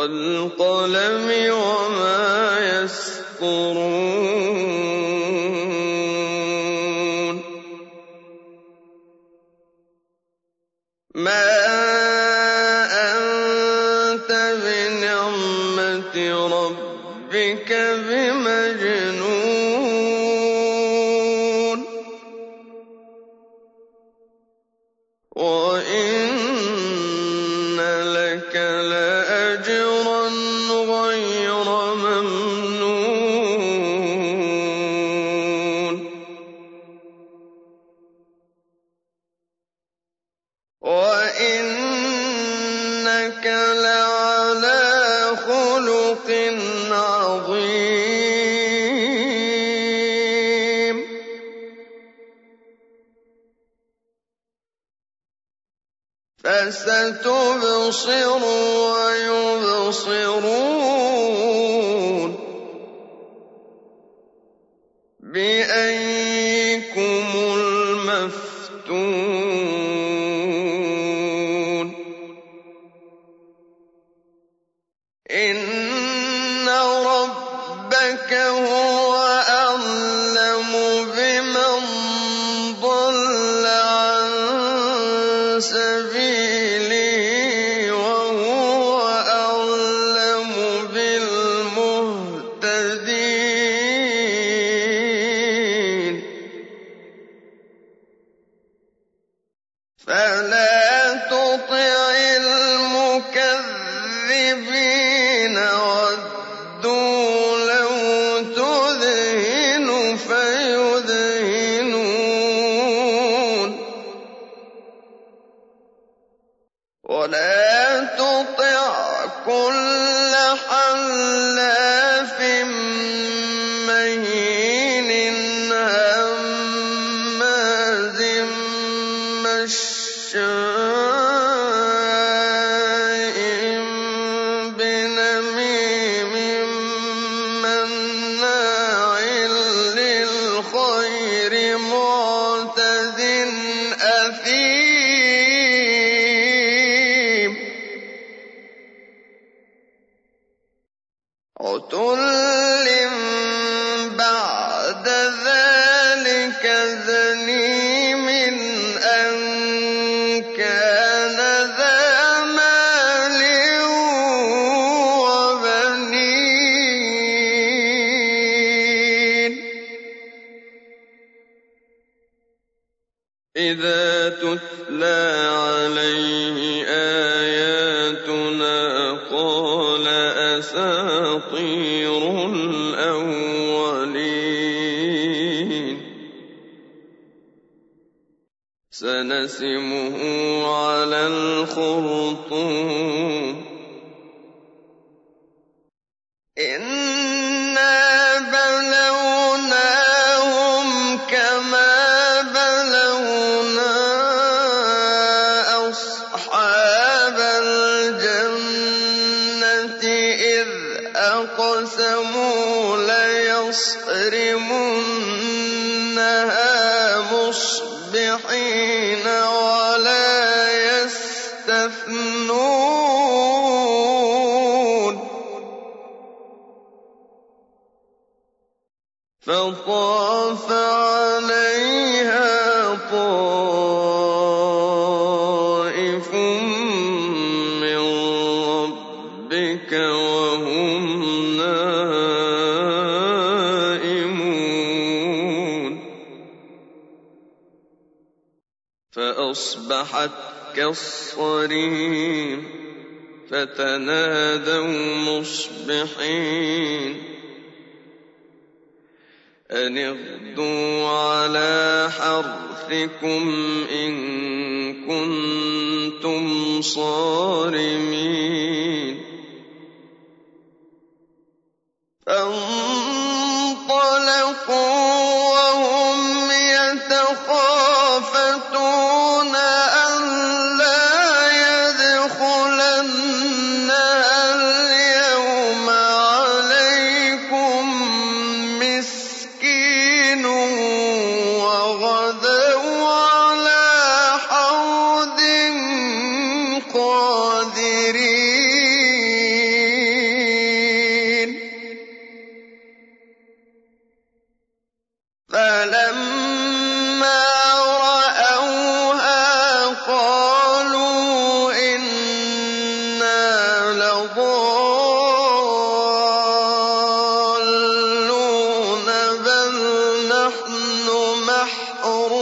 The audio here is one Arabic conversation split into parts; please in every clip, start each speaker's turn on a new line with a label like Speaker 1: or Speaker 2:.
Speaker 1: والقلم وما يسطرون. ما أنت بنعمة ربك بمجنون. تطع كل حلاف مهين بنميم مناع للخير معتد أثيم إذا تتلى عليه آياتنا قال أساطير الأولين. سنسمه على الخرطوم. يستثنون فطاف عليها طائف من ربك وهم نائمون. فأصبحت كالصريم فتنادوا مصبحين أن اغدوا على حرثكم إن كنتم صارمين قادرين. فلما رأوها قالوا إنا لضالون بل نحن محرومون.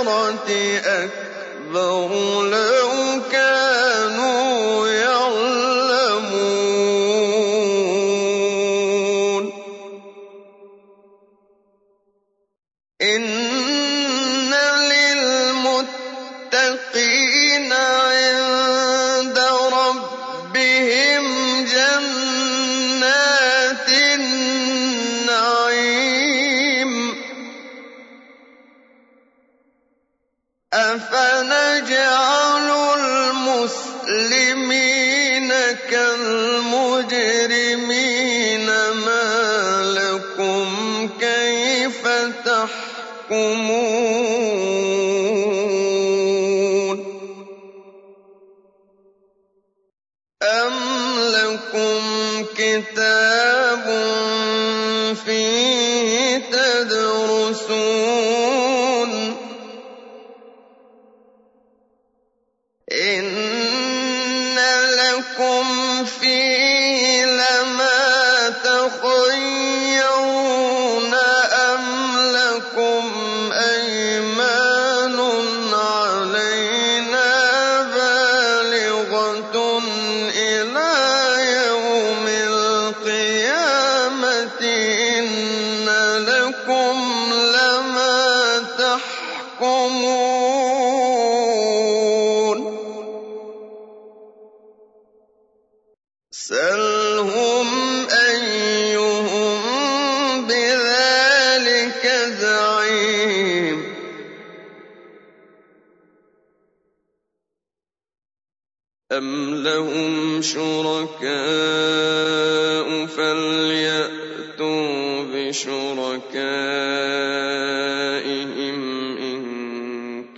Speaker 1: الْحَجَرَةِ أَكْبَرُ. لَوْ أفنجعل المسلمين كالمجرمين ما لكم كيف تحكمون أم لكم كتاب فيه تدرسون أم لهم شركاء فليأتوا بشركائهم إن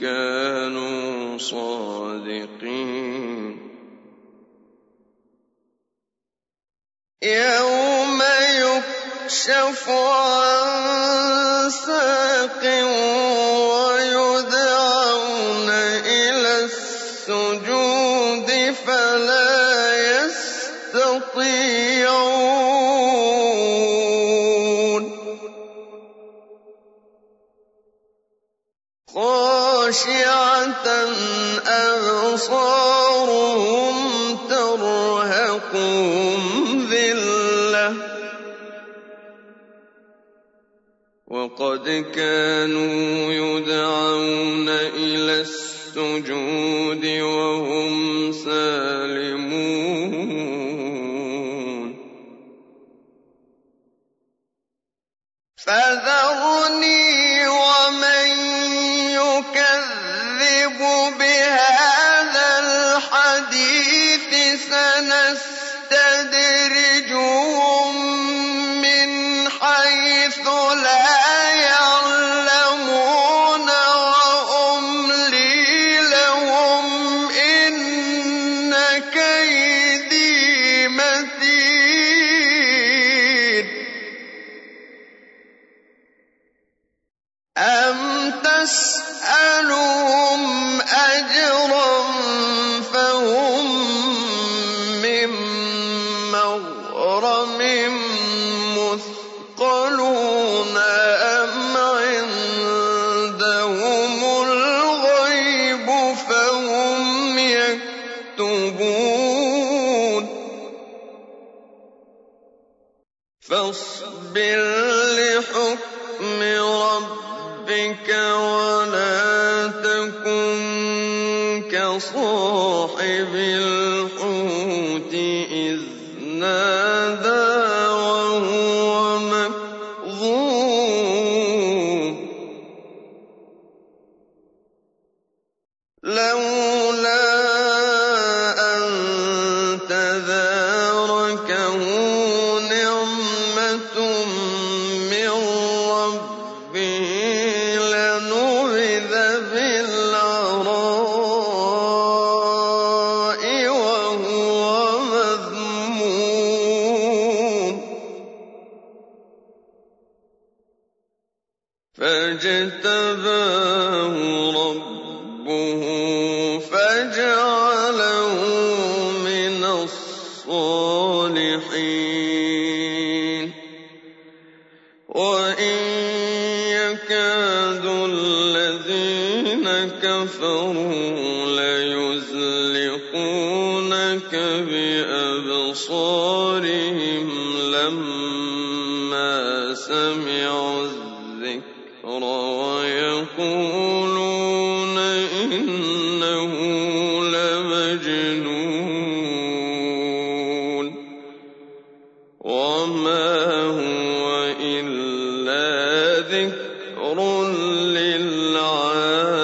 Speaker 1: كانوا صادقين يوم يكشف عن ساق ويدعى أبصارهم ترهقهم ذلة. وقد كانوا يدعون إلى السجود وهم سالمون. فاصبر فاجتباه ربه فجعله من الصالحين. وإن يكاد الذين كفروا ليزلقونك بأبصارهم